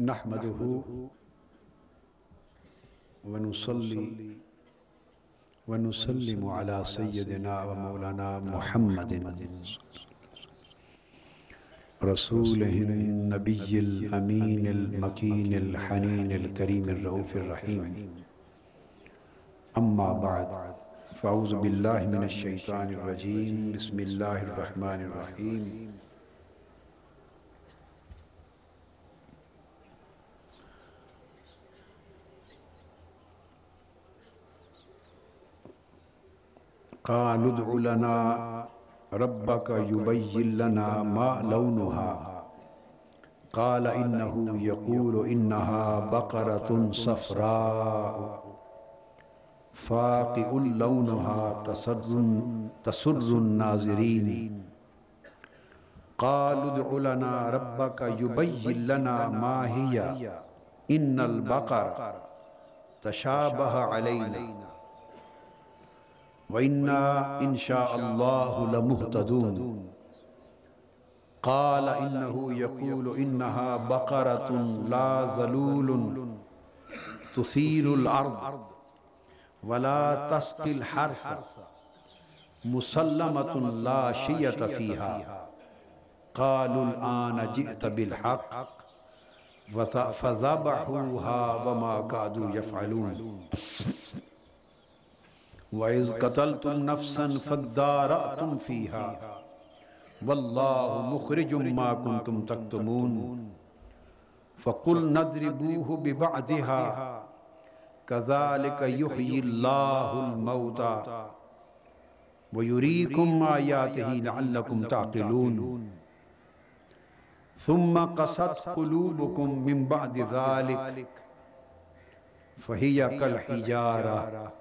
نحمده ونصلي ونسلم على سيدنا ومولانا محمد رسوله النبي الأمين المكين الحنين الكريم الرؤوف الرحيم. أما بعد، فأعوذ بالله من الشيطان الرجيم. بسم الله الرحمن الرحيم. قالوا ادع لنا ربك يبين لنا ما لونها قال إنه يقول إنها بقرة صفراء فاقئ لونها تسر, تسر الناظرين قالوا ادع لنا ربك يبين لنا ما هي إن البقر تشابه علينا وإنا إن شاء الله لمهتدون قال إنه يقول إنها بقرة لا ذلول تثير الأرض ولا تسقي الحرث مسلمة لا شية فيها قالوا الآن جئت بالحق فذبحوها وما كادوا يفعلون وَإِذْ قَتَلْتُمْ نَفْسًا فَادَّارَأْتُمْ فِيهَا وَاللَّهُ مُخْرِجٌ مَا كُنْتُمْ تَكْتُمُونَ فَقُلْ نَضْرِبُوهُ بِبَعْدِهَا كَذَلِكَ يُحْيِي اللَّهُ الْمَوْتَى وَيُرِيكُمْ آيَاتِهِ لَعَلَّكُمْ تَعْقِلُونَ ثُمَّ قَسَتْ قُلُوبُكُمْ مِنْ بَعْدِ ذَلِكَ فَهِيَ كَالْحِجَارَةِ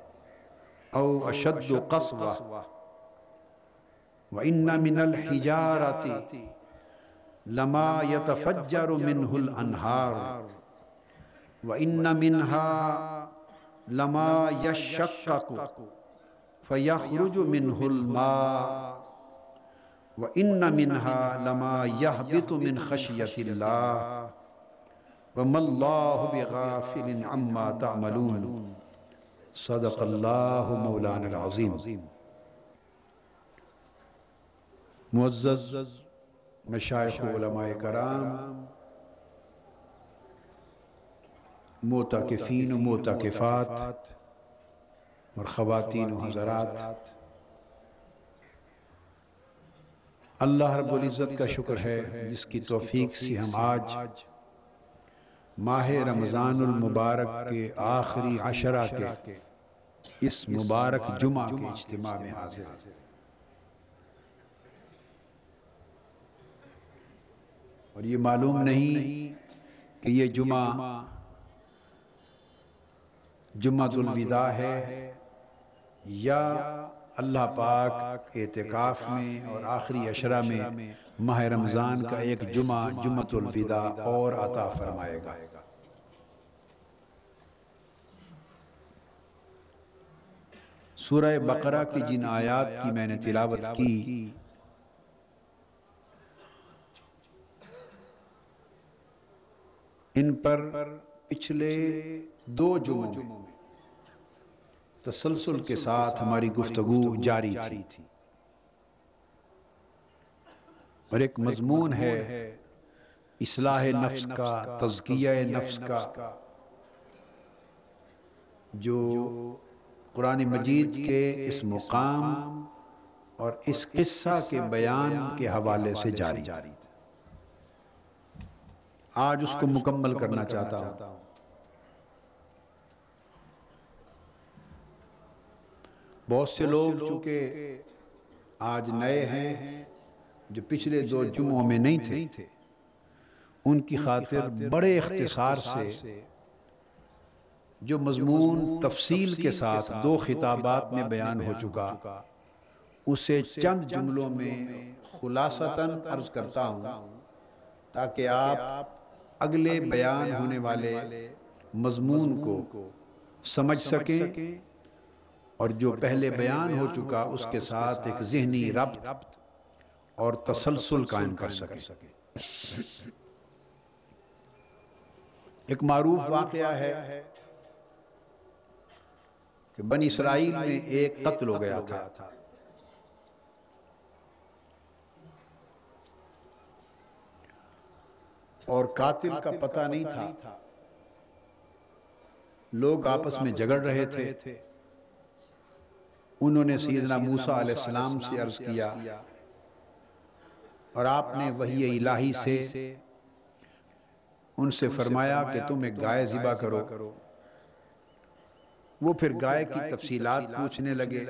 أو أشد قصوة وإن من الحجارة لما يتفجر منه الأنهار. وإن منها لما يشقق فيخرج منه الماء. وإن منها لما يهبط من خشية الله. وما الله بغافل عما تعملون. صدق اللہ مولانا العظیم۔ معزز مشایخ علماء کرام موتقفین و موتقفات اور خواتین و حضرات، اللہ رب العزت کا شکر ہے، جس کی توفیق سے ہم آج ماہ رمضان المبارک کے آخری عشرہ کے، اس مبارک جمعہ کے اجتماع میں حاضر اور یہ معلوم نہیں کہ یہ جمعہ جمعہ الوداع ہے یا اللہ پاک اعتقاف میں اور آخری اشرہ میں ماہ رمضان کا ایک جمعہ جمعہ الوداع اور عطا فرمائے گا۔ سورہ بقرہ کی جن آیات کی میں نے تلاوت کی۔ ان پر پچھلے دو جمعوں میں تسلسل کے ساتھ ہماری گفتگو جاری تھی۔ اور ایک مضمون ہے اصلاح نفس کا تزکیہ نفس کا جو قرآن مجید کے اس مقام اور اس قصہ کے بیان کے حوالے سے جاری آج اس کو مکمل کرنا چاہتا ہوں۔ بہت سے لوگ چونکہ آج نئے ہیں جو پچھلے دو جمعوں میں نہیں تھے ان کی خاطر بڑے اختصار سے جو مضمون تفصیل کے ساتھ دو خطابات میں بیان ہو چکا۔ اسے چند جملوں میں خلاصتاً عرض کرتا ہوں تاکہ آپ اگلے بیان ہونے والے مضمون کو سمجھ سکیں اور جو پہلے بیان ہو چکا اس کے ساتھ ایک ذہنی ربط اور تسلسل قائم کر سکے۔ ایک معروف واقعہ ہے کہ بنی اسرائیل میں ایک قتل ہو گیا تھا۔ اور قاتل کا پتہ نہیں تھا۔ لوگ آپس میں جگڑ رہے تھے۔ انہوں نے سیدنا موسیٰ علیہ السلام سے عرض کیا اور آپ نے وحی الہی سے ان سے فرمایا کہ تم ایک گائے ذبح کرو۔ وہ پھر گائے کی تفصیلات پوچھنے لگے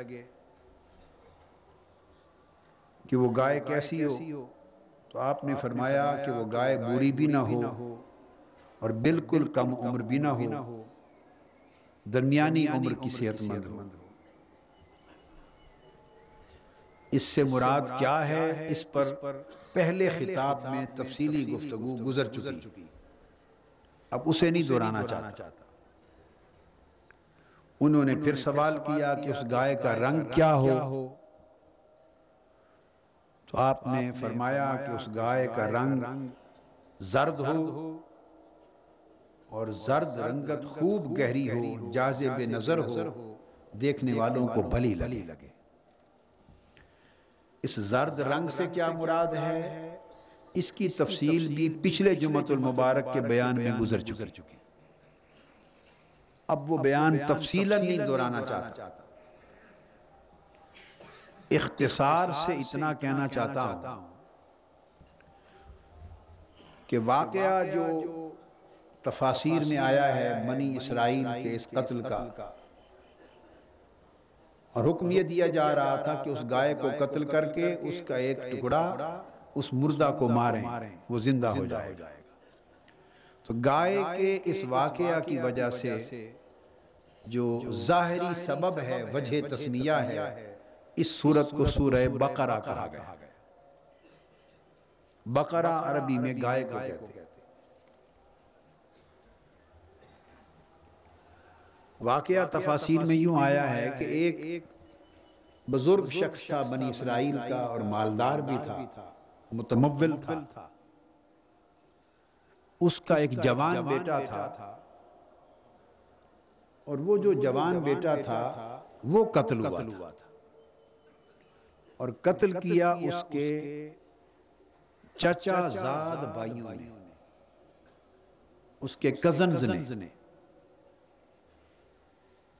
کہ وہ گائے کیسی ہو؟ تو آپ نے فرمایا کہ وہ گائے بوڑھی بھی نہ ہو اور بالکل کم عمر بھی نہ ہو۔ درمیانی عمر کی صحت مند ہو۔ اس سے مراد کیا ہے؟ اس پر پہلے خطاب میں تفصیلی گفتگو گزر چکی۔ اب اسے نہیں دہرانا چاہتا۔ انہوں نے پھر سوال کیا کہ اس گائے کا رنگ کیا ہو؟ تو آپ نے فرمایا کہ اس گائے کا رنگ زرد ہو اور زرد رنگت خوب گہری ہو جازب نظر ہو دیکھنے والوں کو بھلی لگے۔ اس زرد رنگ سے کیا مراد ہے؟ اس کی تفصیل بھی پچھلے جمعت المبارک کے بیان میں گزر چکی اب وہ بیان تفصیلا نہیں دہرانا چاہتا۔ اختصار سے اتنا کہنا چاہتا ہوں۔ کہ واقعہ جو تفاصیر میں آیا ہے منی اسرائیل کے اس قتل کا۔ اور حکم یہ دیا جا رہا تھا کہ اس گائے کو قتل کر کے اس کا ایک ٹکڑا اس مردہ کو ماریں، وہ زندہ ہو جائے گا۔ تو گائے کے اس واقعہ کی وجہ سے جو ظاہری سبب ہے، وجہ تسمیہ ہے، اس صورت کو سورہ بقرہ کہا گیا۔ بقرہ عربی میں گائے کو کہتے ہیں۔ واقعہ تفاصیل میں یوں آیا ہے کہ ایک بزرگ شخص تھا بنی اسرائیل کا اور مالدار بھی تھا متمول تھا۔ اس کا ایک جوان بیٹا تھا۔ اور وہ جو جوان بیٹا تھا وہ قتل ہوا تھا۔ اور قتل کیا اس کے چچا زاد بھائیوں نے۔ اس کے کزنز نے۔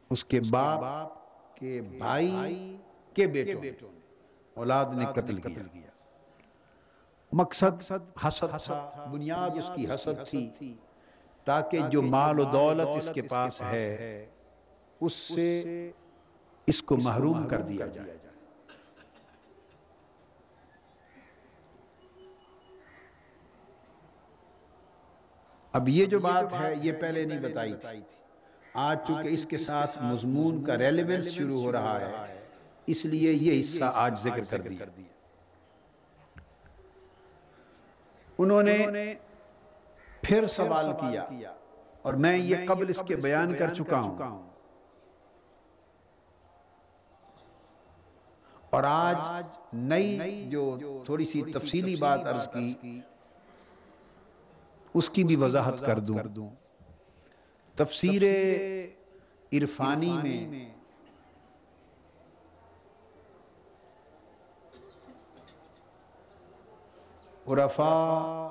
اس کے باپ کے بھائی کے بیٹوں اولاد نے قتل کیا۔ مقصد حسد تھا بنیاد اس کی حسد تھی۔ تاکہ جو مال و دولت اس کے پاس ہے اس سے اس کو محروم کر دیا جائے۔ اب یہ جو بات ہے یہ پہلے نہیں بتائی تھی۔ آج چونکہ اس کے ساتھ مضمون کا ریلیونس شروع ہو رہا ہے اس لیے یہ حصہ آج ذکر کر دیا۔ انہوں نے پھر سوال کیا اور میں یہ قبل اس کے بیان کر چکا ہوں۔ اور آج نئی جو تھوڑی سی تفصیلی بات عرض کی اس کی بھی وضاحت کر دوں۔ تفسیر عرفانی میں عرفاء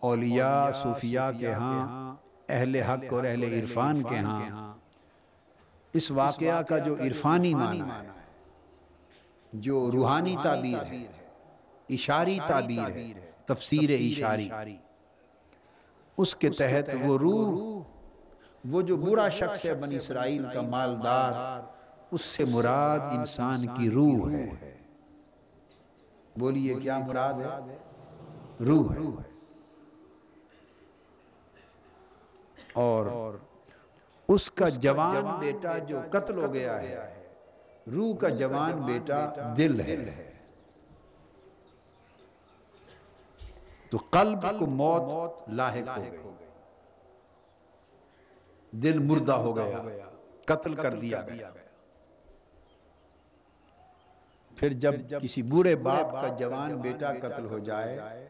اولیاء صوفیاء کے ہاں اہل حق اور اہل عرفان کے ہاں۔ اس واقعہ کا جو عرفانی معنی ہے، جو روحانی تعبیر ہے، اشاری تعبیر ہے، تفسیر اشاری۔ اس کے تحت وہ روح وہ جو برا شخص ہے بنی اسرائیل کا مالدار اس سے مراد انسان کی روح ہے۔ بولیے کیا مراد ہے؟ روح ہے۔ اور اس کا جوان بیٹا جو قتل ہو گیا ہے روح کا جوان بیٹا دل ہے۔ تو قلب کو موت لاحق ہو گئی۔ دل مردہ ہو گیا قتل کر دیا گیا۔ پھر جب کسی بوڑھے باپ کا جوان بیٹا قتل ہو جائے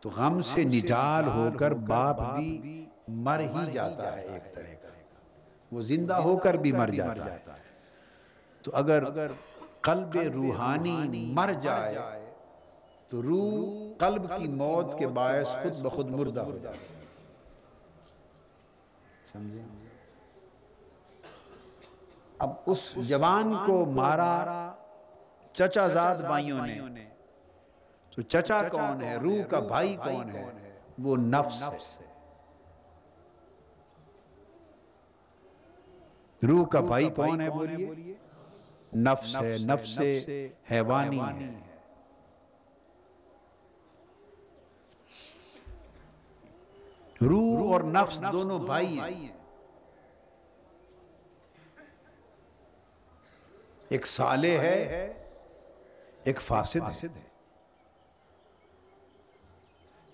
تو غم سے نڈال ہو کر باپ بھی مر ہی جاتا ہے ایک طرح کا۔ وہ زندہ ہو کر بھی مر جاتا ہے۔ تو اگر قلب روحانی مر جائے تو روح قلب کی موت کے باعث خود بخود مردہ ہو جائے سمجھیں اب اس جوان کو مارا چچا زاد بھائیوں نے۔ تو چچا کون ہے؟ روح کا بھائی کون ہے؟ وہ نفس ہے۔ روح کا بھائی کون ہے بولیے؟ نفس ہے نفس حیوانی ہے۔ روح اور نفس دونوں بھائی ہیں۔ ایک صالح ہے ایک فاسد ہے۔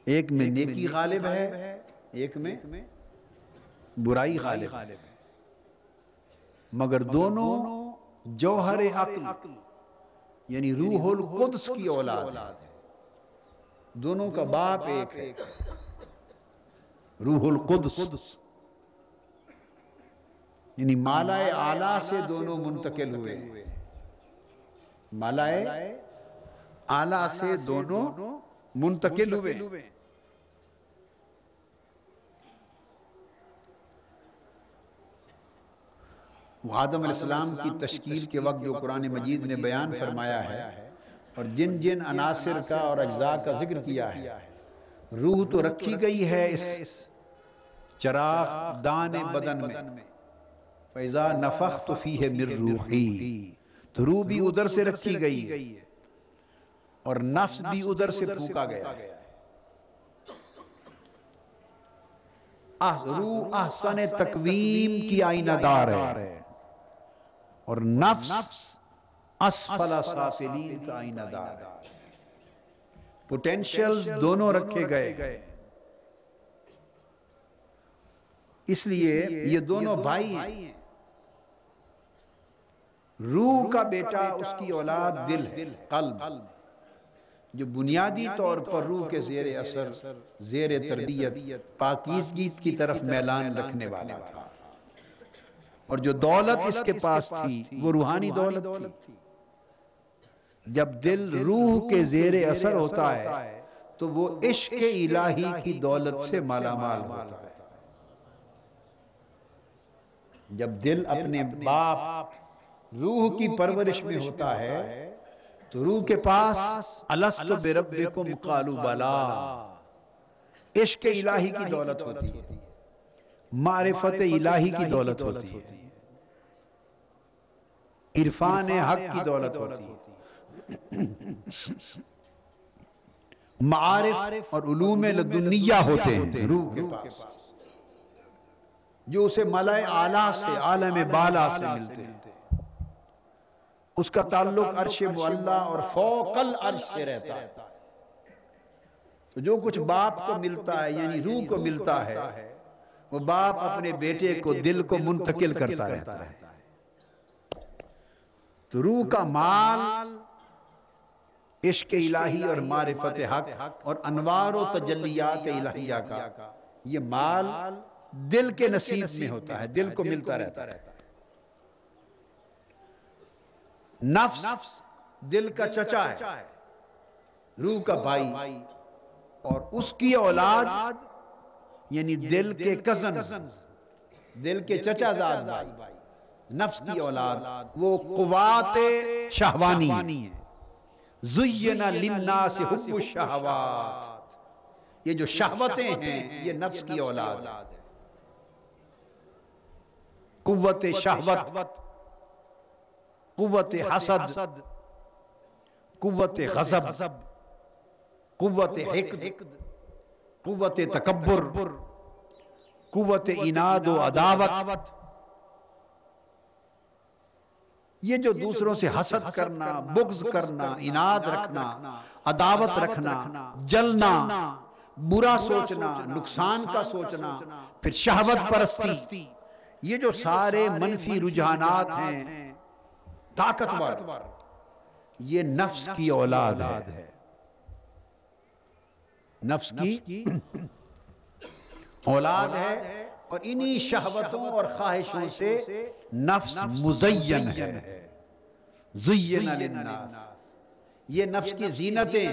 ایک میں نیکی غالب ہے ایک میں برائی غالب ہے۔ مگر دونوں جوہر عقل یعنی روح القدس کی اولاد ہے۔ دونوں کا باپ ایک ہے۔ روح القدس. یعنی مالائے آلہ سے دونوں منتقل ہوئے. مالائے آلہ سے دونوں منتقل ہوئے. وہ آدم علیہ السلام کی تشکیل کے وقت جو قرآن مجید نے بیان فرمایا ہے اور جن جن عناصر کا اور اجزاء کا ذکر کیا ہے۔ روح تو رکھی گئی ہے اس چراغ دان بدن میں۔ فیضا نفخت فیہ مر روحی تو روح بھی ادھر سے رکھی گئی ہے۔ اور نفس بھی ادھر سے پھوکا گیا ہے۔ روح احسن تقویم کی آئینہ دار ہے۔ اور نفس اسفل سافلین کا آئینہ دار ہے۔ پوٹینشلز دونوں رکھے گئے اس لیے یہ دونوں بھائی ہیں روح کا بیٹا اس کی اولاد دل ہے قلب جو بنیادی طور پر روح کے زیر اثر زیر تربیت پاکیزگی کی طرف میلان رکھنے والا تھا اور جو دولت اس کے پاس تھی وہ روحانی دولت تھی جب دل روح کے زیر اثر ہوتا ہے تو وہ عشق الہی کی دولت سے مالا مال ہوتا ہے۔ جب دل اپنے باپ روح کی پرورش میں ہوتا ہے تو روح کے پاس الست بربکم قالو بلا۔ عشق الہی کی دولت ہوتی ہے۔ معرفت الہی کی دولت ہوتی ہے۔ عرفان حق کی دولت ہوتی ہے۔ معارف اور علوم لدنیہ ہوتے ہیں، روح کے پاس، جو اسے ملائے آلہ سے، عالم بالا سے ملتے ہیں۔ اس کا تعلق عرش معلہ اور فوق العرش سے رہتا ہے۔ تو جو کچھ باپ کو ملتا ہے یعنی روح کو ملتا ہے، وہ باپ اپنے بیٹے کو، دل کو منتقل کرتا رہتا ہے۔ تو روح کا مال عشق الہی اور معرفت حق اور انوار و تجلیات الہیہ کا۔ یہ مال دل کے نصیب میں ہوتا ہے، دل کو ملتا رہتا ہے۔ نفس دل کا چچا ہے، روح کا بھائی۔ اور اس کی اولاد یعنی دل کے کزن دل کے چچا زاد بھائی۔ نفس کی اولاد، وہ قوات شہوانی ہے۔ زینا للناس حب الشہوات. یہ جو شہوتیں ہیں یہ نفس کی اولاد ہے قوت شہوت قوت حسد قوت غضب قوت حقد قوت تکبر قوت اناد و عداوت یہ جو دوسروں سے حسد کرنا بغض کرنا اناد رکھنا عداوت رکھنا جلنا برا سوچنا نقصان کا سوچنا پھر شہوت پرستی یہ جو سارے منفی رجحانات ہیں طاقتور یہ نفس کی اولاد ہے۔ نفس کی اولاد ہے اور انہی شہوتوں اور خواہشوں سے نفس مزین ہے۔ زین للناس۔ یہ نفس کی زینتیں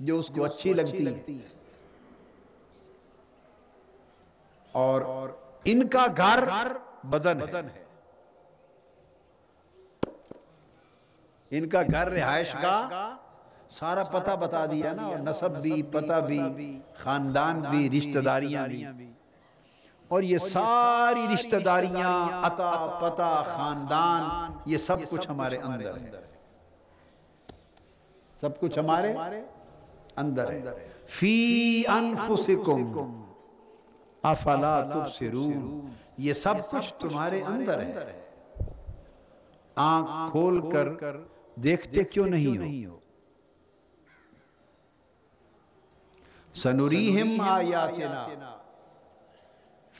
جو اس کو اچھی لگتی ہیں۔ اور ان کا گھر بدن ہے۔ ان کا گھر رہائش کا سارا پتہ بتا دیا نا اور نصب بھی پتہ بھی خاندان بھی۔ رشتہ داریاں بھی۔ اور یہ ساری رشتہ داریاں عطا پتہ خاندان یہ سب کچھ ہمارے اندر ہے۔ سب کچھ ہمارے اندر ہے۔ فی انفسکم افلا تبصرون۔ یہ سب کچھ تمہارے اندر ہے۔ آنکھ کھول کر دیکھتے کیوں نہیں ہو؟ سنوریہم آیاتنا۔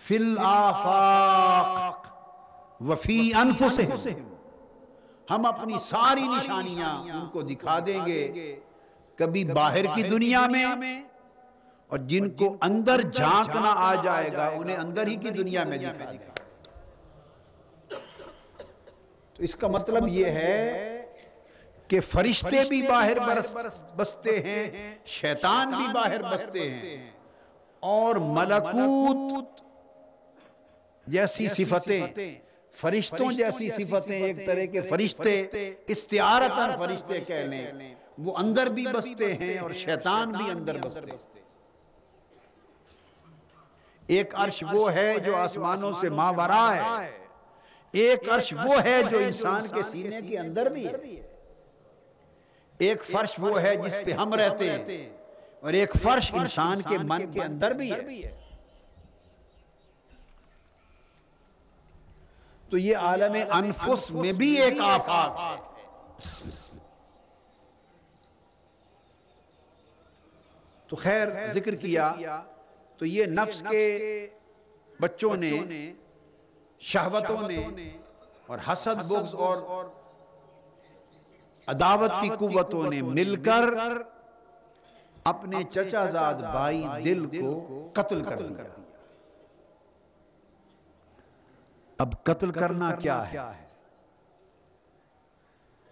فی الآفاق وفی انفسہم ہم اپنی ساری نشانیاں ان کو دکھا دیں گے۔ کبھی باہر کی دنیا میں اور جن کو اندر جھانکنا آ جائے گا انہیں اندر ہی کی دنیا میں دکھا دیں۔ گے تو اس کا مطلب یہ ہے کہ فرشتے بھی باہر بستے ہیں شیطان بھی باہر بستے ہیں۔ اور ملکوت جیسی صفتیں فرشتوں جیسی صفتیں ایک طرح کے فرشتے استعارتاً فرشتے کہہ لیں وہ اندر بھی بستے ہیں اور شیطان بھی اندر بستے ہیں۔ ایک عرش وہ ہے جو آسمانوں سے ماورا ہے۔ ایک عرش وہ ہے جو انسان کے سینے کے اندر بھی ہے۔ ایک فرش وہ ہے جس پہ ہم رہتے ہیں اور ایک فرش انسان کے من کے اندر بھی ہے۔ تو یہ عالم انفس میں بھی ایک آفاق ہے۔ تو خیر ذکر کیا تو یہ نفس کے بچوں نے، شہوتوں نے اور حسد، بغض اور عداوت کی قوتوں نے مل کر اپنے چچا زاد بھائی دل کو قتل کر دیا۔ اب قتل کرنا کیا ہے؟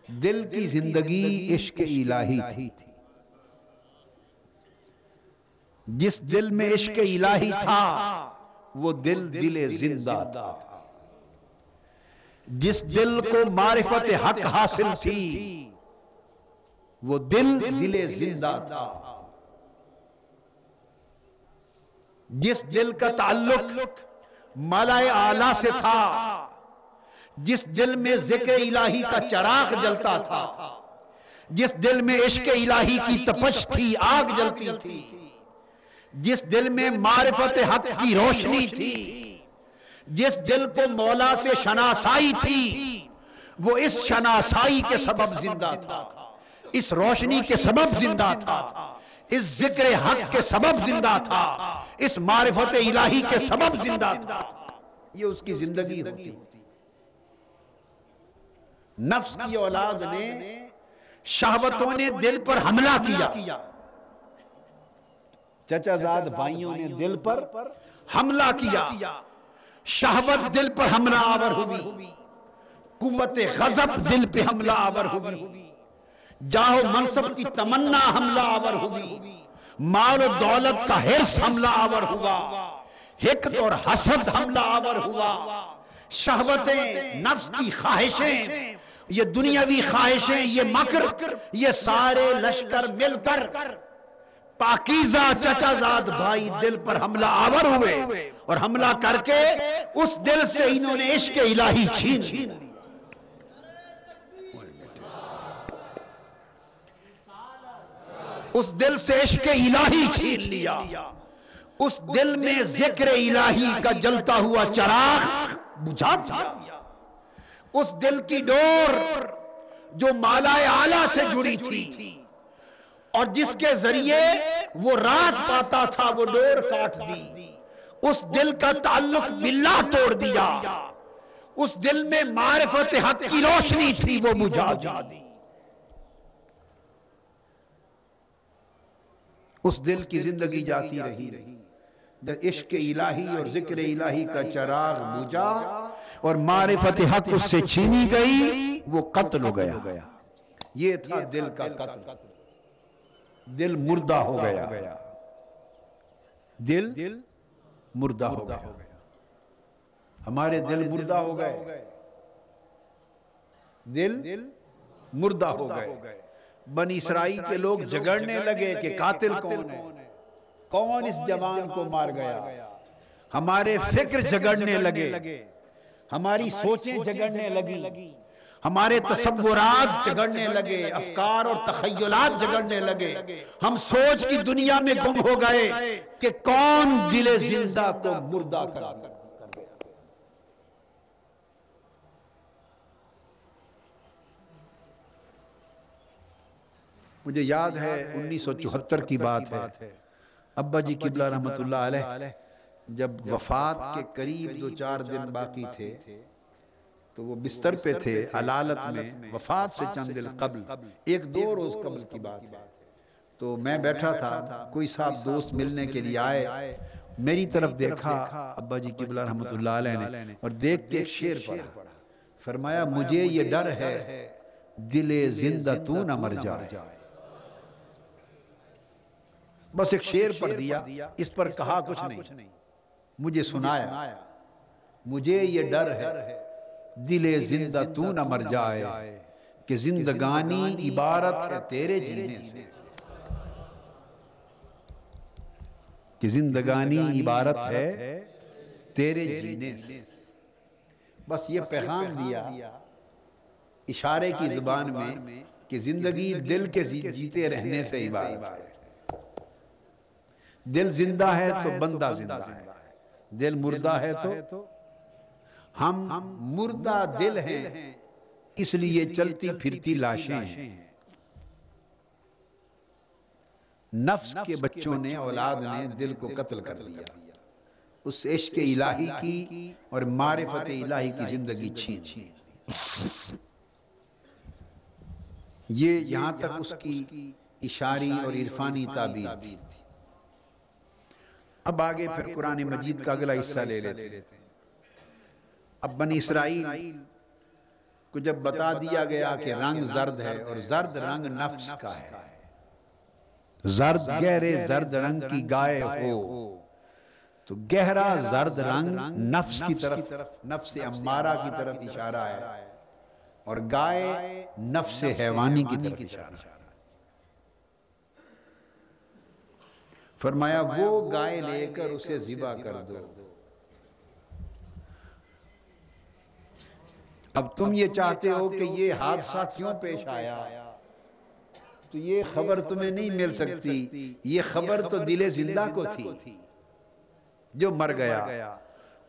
دل کی زندگی عشق الہی تھی۔ جس دل میں عشق الہی تھا وہ دل دل زندہ تھا۔ جس دل کو معرفت حق حاصل تھی وہ دل دل زندہ تھا۔ جس دل کا تعلق مالائے آلہ سے تھا، جس دل میں ذکر الہی کا چراغ جلتا تھا، جس دل میں عشق الہی کی تپش تھی، آگ جلتی تھی، جس دل میں معرفت حق کی روشنی تھی، جس دل کو مولا سے شناسائی تھی، وہ اس شناسائی کے سبب زندہ تھا، اس روشنی کے سبب زندہ تھا۔ اس ذکر حق کے سبب زندہ تھا، اس معرفت الہی کے سبب زندہ تھا۔ یہ اس کی زندگی ہوتی۔ نفس کی اولاد نے شہوتوں نے دل پر حملہ کیا۔ چچا زاد بھائیوں نے دل پر حملہ کیا۔ شہوت دل پر حملہ آور ہوئی۔ قوت غضب دل پہ حملہ آور ہوئی۔ جاہو منصب کی تمنا حملہ آور ہوئی۔ مال و دولت کا حرص حملہ آور ہوا۔ حکت اور حسد حملہ آور ہوا۔ شہوتیں، نفس کی خواہشیں۔ یہ دنیاوی خواہشیں، یہ مکر، یہ سارے لشکر مل کر پاکیزہ چچا زاد بھائی دل پر حملہ آور ہوئے۔ اور حملہ کر کے اس دل سے انہوں نے عشق الہی چھین اس دل سے عشق الہی چھین لیا۔ اس دل میں ذکر الہی کا جلتا ہوا چراغ بجھا دیا۔ اس دل کی ڈور جو مالا آلہ سے جڑی تھی۔ اور جس کے ذریعے وہ رات پاتا تھا وہ ڈور کاٹ دی۔ اس دل کا تعلق باللہ توڑ دیا۔ اس دل میں معرفت حق کی روشنی تھی وہ بجھا دی اس دل کی زندگی جاتی رہی۔ جب عشق الہی اور ذکر الہی کا چراغ بجا اور معرفت حق اس سے چھینی گئی، وہ قتل ہو گیا۔ یہ تھا دل کا قتل۔ دل مردہ ہو گیا۔ دل مردہ ہو گیا۔ ہمارے دل مردہ ہو گئے۔ دل مردہ ہو گئے۔ بنی اسرائیل کے لوگ جگڑنے لگے کہ قاتل کون ہے؟ کون اس جوان کو مار گیا؟ ہمارے فکر جگڑنے لگے۔ ہماری سوچیں جگڑنے لگی ہمارے تصورات جگڑنے لگے۔ افکار اور تخیلات جگڑنے لگے۔ ہم سوچ کی دنیا میں گم ہو گئے کہ کون دل زندہ کو مردہ کر مجھے یاد ہے انیس سو چوہتر کی بات ہے۔ ابا جی قبلہ رحمت اللہ علیہ۔ جب وفات کے قریب دو چار دن باقی تھے تو وہ بستر پہ تھے علالت میں وفات سے چند دل قبل۔ ایک دو روز قبل کی بات ہے۔ تو میں بیٹھا تھا کوئی صاحب دوست ملنے کے لیے آئے۔ میری طرف دیکھا ابا جی قبلہ رحمت اللہ علیہ نے۔ اور دیکھ کے ایک شیر پڑھا فرمایا مجھے یہ ڈر ہے۔ دل زندہ تو نہ مر جائے بس ایک شیر پڑھ دیا اس پر کہا کچھ نہیں۔ مجھے سنایا۔ مجھے یہ ڈر ہے۔ دل زندہ تو نہ مر جائے کہ زندگانی عبارت ہے تیرے جینے سے۔ کہ زندگانی عبارت ہے تیرے جینے سے۔ بس یہ پیغام دیا۔ اشارے کی زبان میں کہ زندگی دل کے جیتے رہنے سے عبارت ہے۔ دل زندہ ہے تو بندہ زندہ ہے۔ دل مردہ ہے تو ہم مردہ دل ہیں۔ اس لیے چلتی پھرتی لاشیں ہیں۔ نفس کے بچوں نے اولاد نے دل کو قتل کر دیا۔ اس عشق الہی کی اور معرفت الہی کی زندگی چھین۔ یہ یہاں تک اس کی اشاری اور عرفانی تعبیر تھی۔ اب آگے پھر قرآن مجید کا اگلا حصہ لے لیتے ہیں۔ اب بنی اسرائیل کو جب بتا دیا گیا کہ رنگ زرد ہے اور زرد رنگ نفس کا ہے، زرد گہرے زرد رنگ کی گائے ہو، تو گہرا زرد رنگ نفس کی طرف، نفس امارہ کی طرف اشارہ ہے اور گائے نفس حیوانی کی طرف اشارہ ہے۔ فرمایا، وہ گائے لے کر اسے زبا کر دو۔ اب تم یہ چاہتے ہو کہ یہ حادثہ کیوں پیش آیا؟ تو یہ خبر تمہیں نہیں مل سکتی۔ یہ خبر تو دل زندہ کو تھی، جو مر گیا۔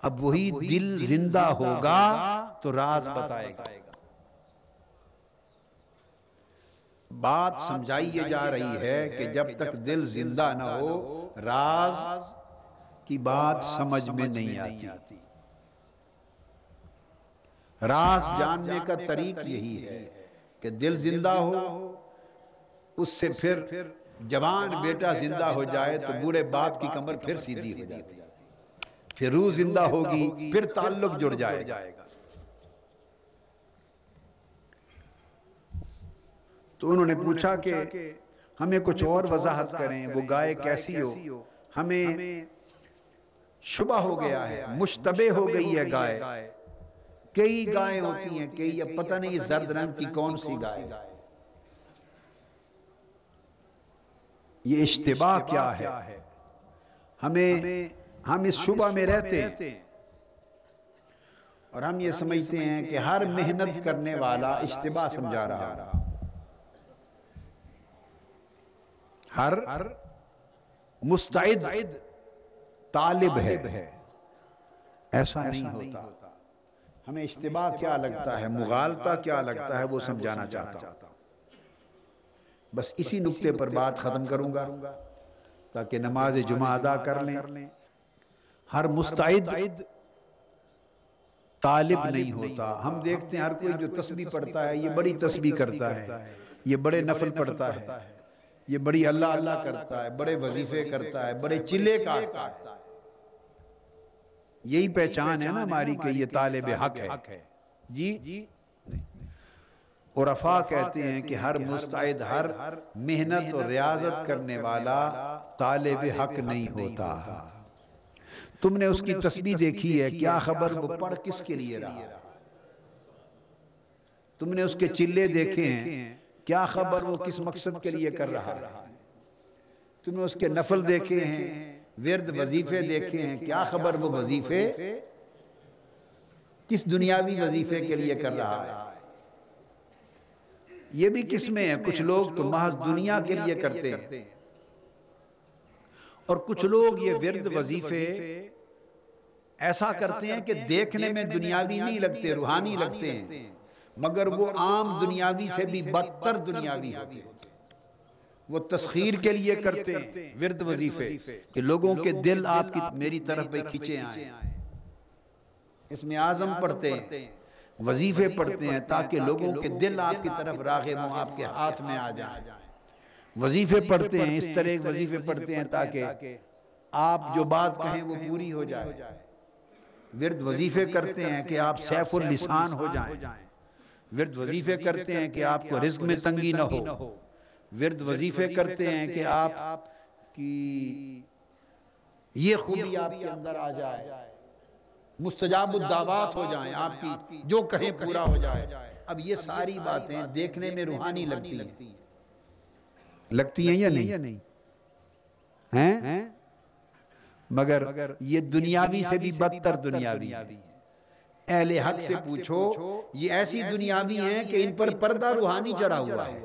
اب وہی دل زندہ ہوگا تو راز بتائے گا۔ بات سمجھائیے جا رہی ہے کہ جب تک دل زندہ نہ ہو راز کی بات سمجھ میں نہیں آتی۔ راز جاننے کا طریق یہی ہے کہ دل زندہ ہو اس سے پھر جوان بیٹا زندہ ہو جائے تو بوڑھے باپ کی کمر پھر سیدھی ہو جاتی۔ پھر روح زندہ ہوگی پھر تعلق جڑ جائے گا۔ تو انہوں نے پوچھا کہ ہمیں کچھ اور وضاحت کریں وہ گائے کیسی ہو؟ ہمیں شبہ ہو گیا ہے مشتبہ ہو گئی ہے گائے۔ کئی گائے ہوتی ہیں کئی اب پتہ نہیں زرد رنگ کی کون سی گائے۔ یہ اشتباہ کیا ہے؟ ہمیں ہم اس شبہ میں رہتے ہیں۔ اور ہم یہ سمجھتے ہیں کہ ہر محنت کرنے والا اشتباہ سمجھا رہا۔ ہر مستعد طالب ہے۔ ایسا نہیں ہوتا۔ ہمیں اشتباہ کیا لگتا ہے مغالطہ کیا لگتا ہے وہ سمجھانا چاہتا ہوں۔ بس اسی نقطے پر بات ختم کروں گا تاکہ نماز جمعہ ادا کر لیں۔ ہر مستعد طالب نہیں ہوتا۔ ہم دیکھتے ہیں ہر کوئی جو تسبیح پڑھتا ہے یہ بڑی تسبیح کرتا ہے یہ بڑے نفل پڑھتا ہے۔ یہ بڑی اللہ اللہ کرتا ہے، بڑے وظیفے کرتا ہے، بڑے چلے کاٹتا ہے۔ یہی پہچان ہے نا ہماری کہ یہ طالب حق ہے۔ جی؟ عرفا کہتے ہیں کہ ہر مستعد، ہر محنت اور ریاضت کرنے والا طالب حق نہیں ہوتا۔ تم نے اس کی تسبیح دیکھی ہے، کیا خبر؟ وہ پڑھ کس کے لیے رہا؟ تم نے اس کے چلے دیکھے ہیں۔ کیا خبر وہ کس مقصد کے لیے کر رہا ہے؟ تم نے اس کے نفل دیکھے ہیں، ورد وظیفے دیکھے ہیں، کیا خبر وہ وظیفے؟ کس دنیاوی وظیفے کے لیے کر رہا ہے؟ یہ بھی کس میں ہے؟ کچھ لوگ تو محض دنیا کے لیے کرتے ہیں۔ اور کچھ لوگ یہ ورد وظیفے ایسا کرتے ہیں کہ دیکھنے میں دنیاوی نہیں لگتے، روحانی لگتے ہیں۔ مگر وہ عام دنیاوی سے بھی بدتر دنیاوی ہوتے ہیں۔ وہ تسخیر کے لیے کرتے ہیں۔ ورد وظیفے کہ لوگوں کے دل آپ کی میری طرف پہ کھچے آئیں اس میں آزم پڑھتے ہیں۔ وظیفے پڑھتے ہیں تاکہ لوگوں کے دل آپ کی طرف راغب ہوں آپ کے ہاتھ میں آ جائیں۔ وظیفے پڑھتے ہیں اس طرح وظیفے پڑھتے ہیں تاکہ آپ جو بات کہیں وہ پوری ہو جائے۔ ورد وظیفے کرتے ہیں کہ آپ سیف اللسان ہو جائیں۔ ورد وظیفے کرتے ہیں کہ آپ کو رزق میں تنگی نہ ہو۔ ورد وظیفے کرتے ہیں کہ آپ کی یہ خوبی آپ کے اندر آ جائے۔ مستجاب الدعوات ہو جائیں آپ کی جو کہیں پورا ہو جائے۔ اب یہ ساری باتیں دیکھنے میں روحانی لگتی ہیں۔ لگتی ہیں۔ یا نہیں؟ ہیں؟ مگر یہ دنیاوی سے بھی بدتر دنیاوی اہل حق سے پوچھو یہ ایسی دنیاوی ہیں کہ ان پر پردہ روحانی چڑھا ہوا ہے۔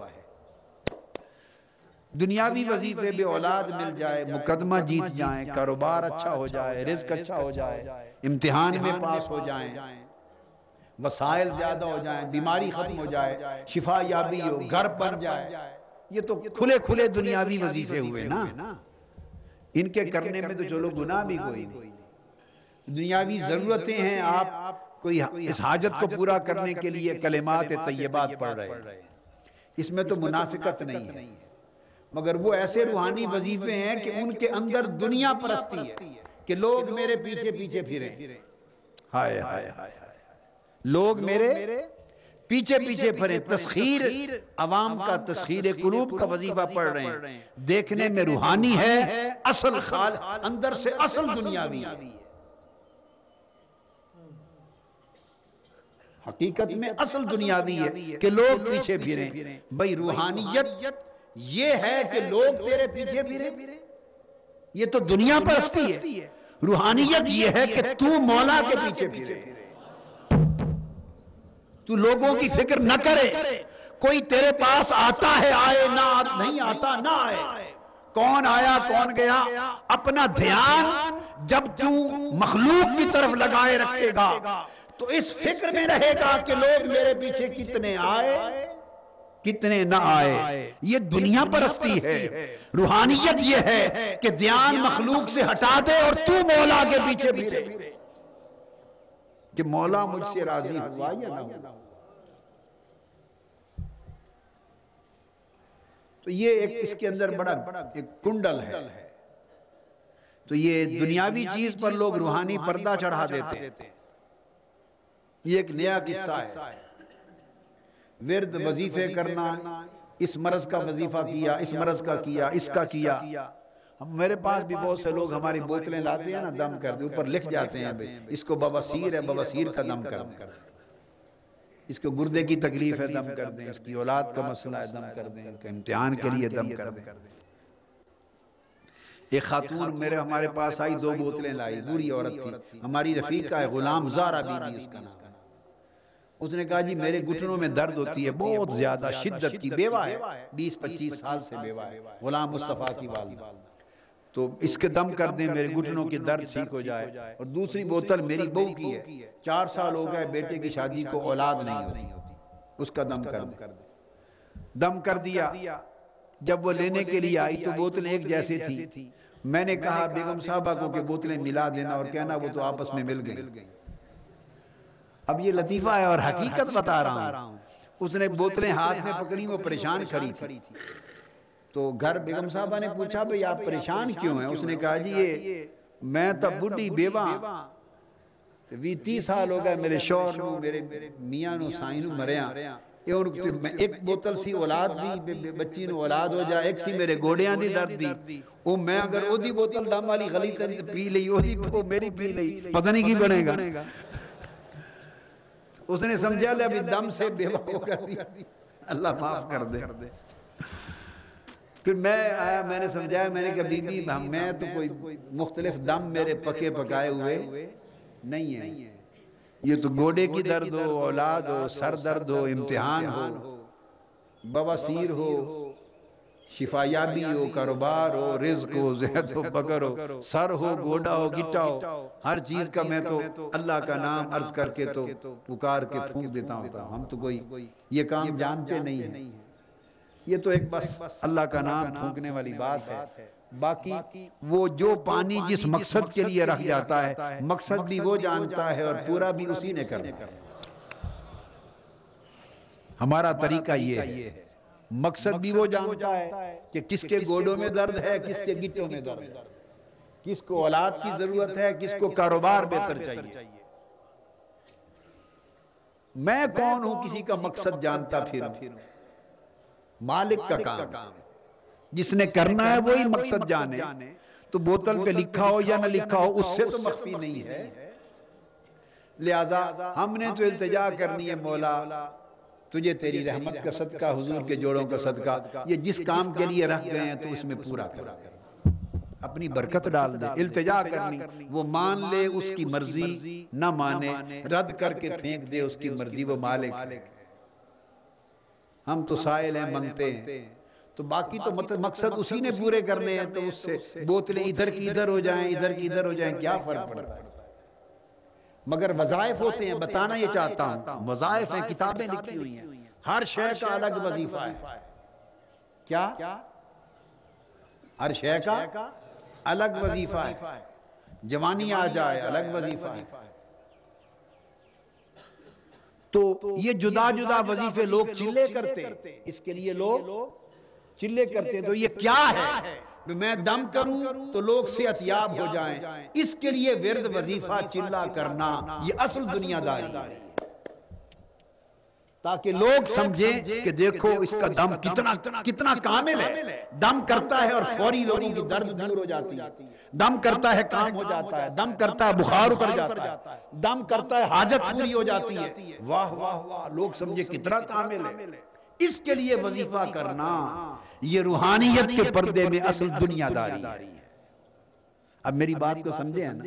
دنیاوی وظیفے بے اولاد مل جائے مقدمہ جیت جائیں کاروبار اچھا ہو جائے رزق اچھا ہو جائے امتحان میں پاس ہو جائیں وسائل زیادہ ہو جائیں بیماری ختم ہو جائے شفا یابی ہو گھر پر جائے۔ یہ تو کھلے کھلے دنیاوی وظیفے ہوئے نا۔ ان کے کرنے میں تو چلو گناہ بھی کوئی نہیں۔ دنیاوی ضرورتیں ہیں آپ کوئی اس حاجت کو پورا کرنے کے لیے کلمات طیبات پڑھ رہے ہیں۔ اس میں تو منافقت نہیں ہے۔ مگر وہ ایسے روحانی وظیفے ہیں کہ ان کے اندر دنیا پرستی ہے کہ لوگ میرے پیچھے پیچھے پھریں۔ ہائے ہائے ہائے لوگ میرے پیچھے پیچھے پھریں۔ تسخیر عوام کا تسخیر قلوب کا وظیفہ پڑھ رہے ہیں۔ دیکھنے میں روحانی ہے اصل خال اندر سے اصل دنیاوی ہے حقیقت میں اصل دنیاوی ہے کہ لوگ پیچھے پھریں۔ بھئی روحانیت یہ ہے کہ لوگ تیرے پیچھے پھرے یہ تو دنیا پرستی ہے۔ روحانیت یہ ہے کہ تو مولا کے پیچھے پھرے تو لوگوں کی فکر نہ کرے۔ کوئی تیرے پاس آتا ہے آئے نہ نہیں آتا نہ آئے۔ کون آیا کون گیا؟ اپنا دھیان جب تو مخلوق کی طرف لگائے رکھے گا۔ تو اس فکر میں رہے گا کہ لوگ میرے پیچھے کتنے آئے کتنے نہ آئے۔ یہ دنیا پرستی ہے۔ روحانیت یہ ہے کہ دیان مخلوق سے ہٹا دے اور تو مولا کے پیچھے پیچھے کہ مولا مجھ سے راضی ہوا یا نہ ہوا۔ تو یہ ایک اس کے اندر بڑا ایک کنڈل ہے۔ تو یہ دنیاوی چیز پر لوگ روحانی پردہ چڑھا دیتے یہ ایک نیا قصہ ہے۔ ورد وظیفے کرنا، اس مرض کا وظیفہ کیا، اس مرض کا کیا، اس کا کیا۔ میرے پاس بھی بہت سے لوگ ہماری بوتلیں لاتے ہیں نا، دم کر دے، اوپر لکھ جاتے ہیں اس کو بواسیر ہے بواسیر کا دم کر دیں۔ اس کو گردے کی تکلیف ہے، دم کر دیں۔ اس کی اولاد کا مسئلہ ہے، دم کر دیں۔ امتحان کے لیے دم کر دیں۔ ایک خاتون میرے ہمارے پاس آئی، دو بوتلیں لائی، بوڑھی عورت تھی۔ ہماری رفیق کا ہے، غلام زارہ بی بی اس کا نام۔ اس نے کہا جی میرے گھٹنوں میں درد ہوتی ہے بہت زیادہ شدت کی بیوہ ہے بیس پچیس سال سے بیوہ ہے غلام مصطفیٰ کی والدہ تو اس کے دم کر دیں میرے گھٹنوں کی درد ٹھیک ہو جائے۔ اور دوسری بوتل میری بہو کی ہے۔ چار سال ہو گئے بیٹے کی شادی کو اولاد نہیں ہوتی۔ اس کا دم کر دیں۔ دم کر دیا۔ جب وہ لینے کے لیے آئی تو بوتلیں ایک جیسے تھی میں نے کہا بیگم صاحبہ کو کہ بوتلیں ملا دینا اور کہنا وہ تو آپس میں مل گئی اب یہ لطیفہ ہے اور حقیقت بتا رہا ہوں۔ اس نے بوتلیں ہاتھ میں پکڑی وہ پریشان کھڑی تھی۔ تو گھر بیگم صاحبہ نے پوچھا بھئی آپ پریشان کیوں ہیں؟ اس نے کہا جی یہ میں تب بڑی بیوہ۔ وی تی سال ہو گئے میرے شور نو میرے میاں نو سائن نو مریاں ایک بوتل سی اولاد دی بچی نو اولاد ہو جائے ایک سی میرے گوڑیاں دی درد دی۔ او میں اگر او دی بوتل دم والی غلی پی لئی او دی میری پی لئی۔ پتہ نہیں کی بنے گا۔ اس نے سمجھا لیا بھی دم سے بیوہ ہو کر دی اللہ معاف کر دے۔ پھر میں آیا میں نے سمجھایا میں نے کہا بی بی میں تو کوئی مختلف دم میرے پکے پکائے ہوئے نہیں ہے۔ یہ تو گوڑے کی درد ہو اولاد ہو سر درد ہو امتحان ہو بواسیر ہو۔ شفایابی ہو کاروبار ہو رزق ہو زہد ہو بگر ہو سر ہو گوڑا ہو گٹا ہو ہر چیز کا میں تو اللہ کا نام عرض کر کے تو پکار کے پھونک دیتا ہوں ہم تو کوئی یہ کام جانتے نہیں ہیں۔ یہ تو ایک بس اللہ کا نام پھونکنے والی بات ہے۔ باقی وہ جو پانی جس مقصد کے لیے رکھ جاتا ہے مقصد بھی وہ جانتا ہے اور پورا بھی اسی نے کرنا۔ ہے ہمارا طریقہ یہ ہے۔ مقصد بھی وہ جانتا ہے کہ کس کے گوڑوں میں درد ہے کس کے گٹوں میں درد ہے۔ کس کو اولاد کی ضرورت ہے کس کو کاروبار بہتر چاہیے۔ میں کون ہوں کسی کا مقصد جانتا پھر مالک کا کام۔ جس نے کرنا ہے وہی مقصد جانے۔ تو بوتل پہ لکھا ہو یا نہ لکھا ہو اس سے تو مخفی نہیں ہے۔ لہذا ہم نے تو التجا کرنی ہے مولا۔ تجھے تیری رحمت کا صدقہ حضور کے جوڑوں کا صدقہ یہ جس کام کے لیے رکھ گئے ہیں تو اس میں پورا کر اپنی برکت ڈال دے التجا کرنی وہ مان لے اس کی مرضی نہ مانے رد کر کے پھینک دے اس کی مرضی وہ مالک ہم تو سائل ہیں منگتے ہیں۔ تو باقی تو مقصد اسی نے پورے کرنے ہیں تو اس سے بوتلیں ادھر کی ادھر ہو جائیں ادھر کی ادھر ہو جائیں کیا فرق پڑتا ہے؟ مگر وظائف ہوتے ہیں بتانا یہ چاہتا ہوں۔ وظائف ہیں کتابیں لکھی ہوئی ہیں۔ ہر شے کا الگ وظیفہ ہے۔ کیا؟ ہر شے کا الگ وظیفہ ہے۔ جوانی آ جائے الگ وظیفہ ہے۔ تو یہ جدا جدا وظیفے لوگ چلے کرتے اس کے لیے لوگ چلے کرتے تو یہ کیا ہے؟ میں دم کروں تو لوگ صحت یاب ہو جائیں۔ اس کے لیے ورد وظیفہ چلا کرنا، یہ اصل دنیا داری ہے۔ تاکہ لوگ سمجھیں کہ دیکھو اس کا دم کتنا کتنا کامل ہے۔ دم کرتا ہے اور فوری لوگوں کی درد دور ہو جاتی ہے۔ دم کرتا ہے کام ہو جاتا ہے۔ دم کرتا ہے بخار اتر جاتا ہے۔ دم کرتا ہے حاجت پوری ہو جاتی ہے۔ واہ واہ واہ، لوگ سمجھے کتنا کامل ہے۔ اس کے لیے وظیفہ کرنا۔ یہ روحانیت کے پردے میں اصل دنیا داری ہے۔ اب میری بات کو سمجھے ہیں نا؟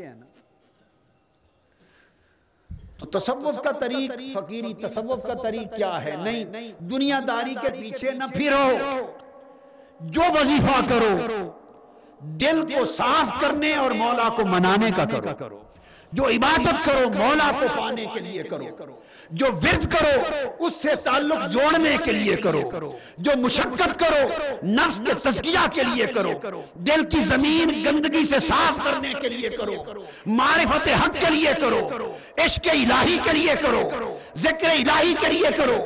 تو تصوف کا طریق فقیری تصوف کا طریق کیا ہے؟ نہیں دنیا داری کے پیچھے نہ پھرو۔ جو وظیفہ کرو دل کو صاف کرنے اور مولا کو منانے کا کرو۔ جو عبادت کرو مولا کو پانے کے لیے کرو۔ جو ورد کرو اس سے تعلق جوڑنے کے لیے کرو۔ جو مشقت کرو نفس کے تزکیہ کے لیے کرو۔ دل کی زمین گندگی سے صاف کرنے کے لیے کرو۔ معرفت حق کے لیے کرو۔ عشق الہی کے لیے کرو۔ ذکر الہی کے لیے کرو۔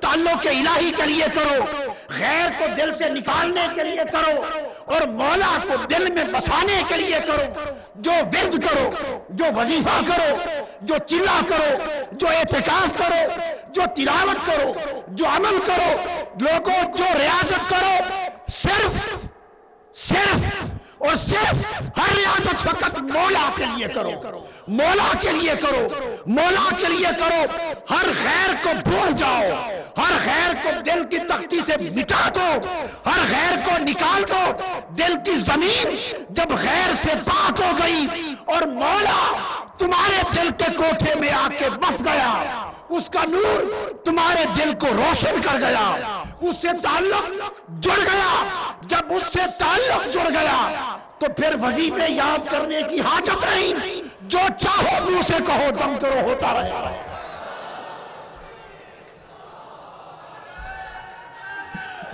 تعلق الہی کے لیے کرو۔ غیر کو دل سے نکالنے کے لیے کرو اور مولا کو دل میں بسانے کے لیے کرو۔ جو ورد کرو، جو وظیفہ کرو، جو چلا کرو، جو اعتقاف کرو، جو تلاوت کرو، جو عمل کرو، لوگوں جو ریاضت کرو، صرف صرف اور صرف ہر ریاضت فقط مولا کے لیے کرو۔ مولا کے لیے کرو۔ مولا کے لیے کرو۔ ہر خیر کو بھول جاؤ۔ ہر خیر کو دل کی تختی سے مٹا دو۔ ہر خیر کو نکال دو۔ دل کی زمین جب خیر سے پاک ہو گئی اور مولا تمہارے دل کے کوٹھے میں آ کے بس گیا۔ اس کا نور تمہارے دل کو روشن کر گیا۔ اس سے تعلق جڑ گیا۔ جب اس سے تعلق جڑ گیا، تو پھر وظیفے یاد کرنے کی حاجت نہیں۔ جو چاہو منہ سے کہو، دم کرو، ہوتا رہے۔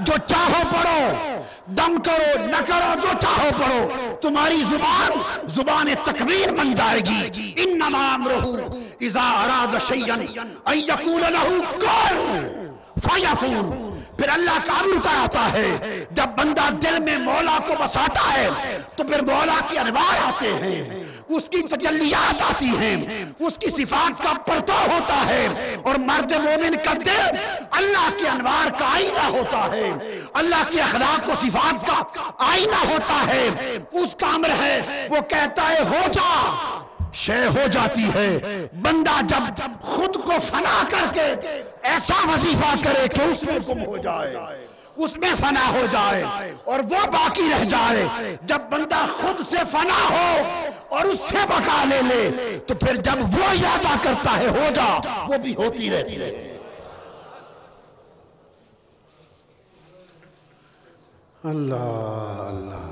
جو چاہو پڑھو، دم کرو، نہ کرو، جو چاہو پڑھو، تمہاری زبان زبان تکبیر بن جائے گی۔ انما امرہو اذا اراد شیئن ان یقول لہو کن فیقون پھر اللہ کا امر اتر آتا ہے۔ جب بندہ دل میں مولا کو بساتا ہے، تو پھر مولا کی انوار آتے ہیں۔ اس کی تجلیات آتی ہیں، اس کی صفات کا پرتو ہوتا ہے۔ اور مرد مومن کا دل اللہ کے انوار کا آئینہ ہوتا ہے۔ اللہ کی اخلاق و صفات کا آئینہ ہوتا ہے۔ اس کا امر ہے، وہ کہتا ہے، ہو جا، شے ہو جاتی ہے۔ بندہ جب خود کو فنا کر کے ایسا وظیفہ کرے کہ اس میں گم ہو جائے۔ اس میں فنا ہو جائے اور وہ باقی رہ جائے۔ جب بندہ خود سے فنا ہو اور اس سے بقا لے لے، تو پھر جب وہ یادہ کرتا ہے، ہو جا، وہ بھی ہوتی رہتی رہتی ہے اللہ اللہ۔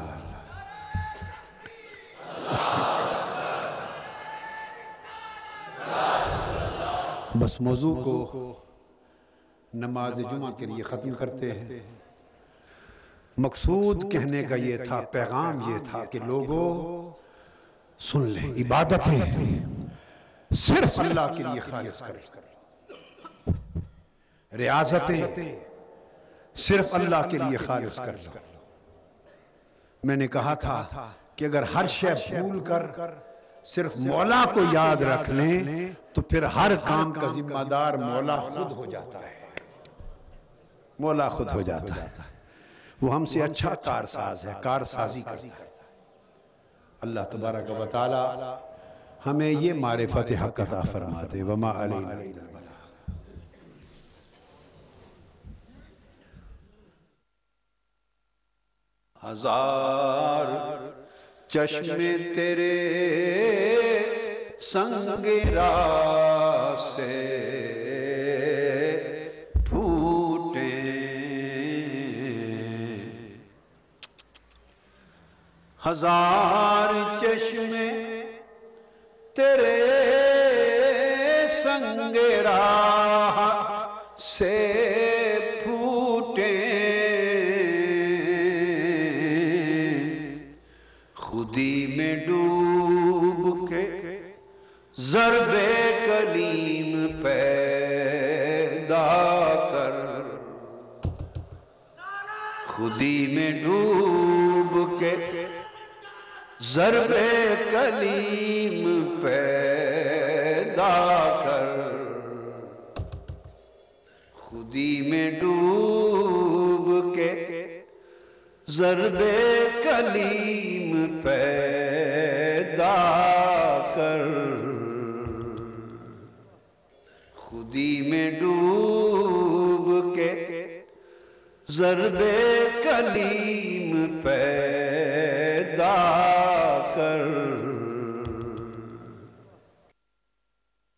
بس موضوع کو نماز جمعہ کے لیے ختم کرتے ہیں۔ مقصود کہنے کا یہ تھا پیغام یہ تھا کہ لوگوں سن لیں عبادتیں۔ صرف اللہ کے لیے خالص کریں۔ ریاضتیں۔ صرف اللہ کے لیے خالص کر لو۔ میں نے کہا تھا کہ اگر ہر شے بھول کر صرف مولا کو یاد رکھ لیں تو پھر ہر کام کا ذمہ دار مولا خود ہو جاتا ہے۔ مولا خود ہو جاتا ہے۔ وہ ہم سے اچھا کارساز ہے، کارسازی کرتا ہے۔ اللہ تبارک و تعالی ہمیں یہ معرفت حق عطا فرما دے وما علینا ہزار چشم تیرے سنگ راہ سے ہزار چشمے تیرے سنگ راہ ضرب کلیم پیدا کر۔ خودی میں ڈوب کے ضرب کلیم پیدا کر۔ خودی میں ڈوب کے ضرب کلیم پیدا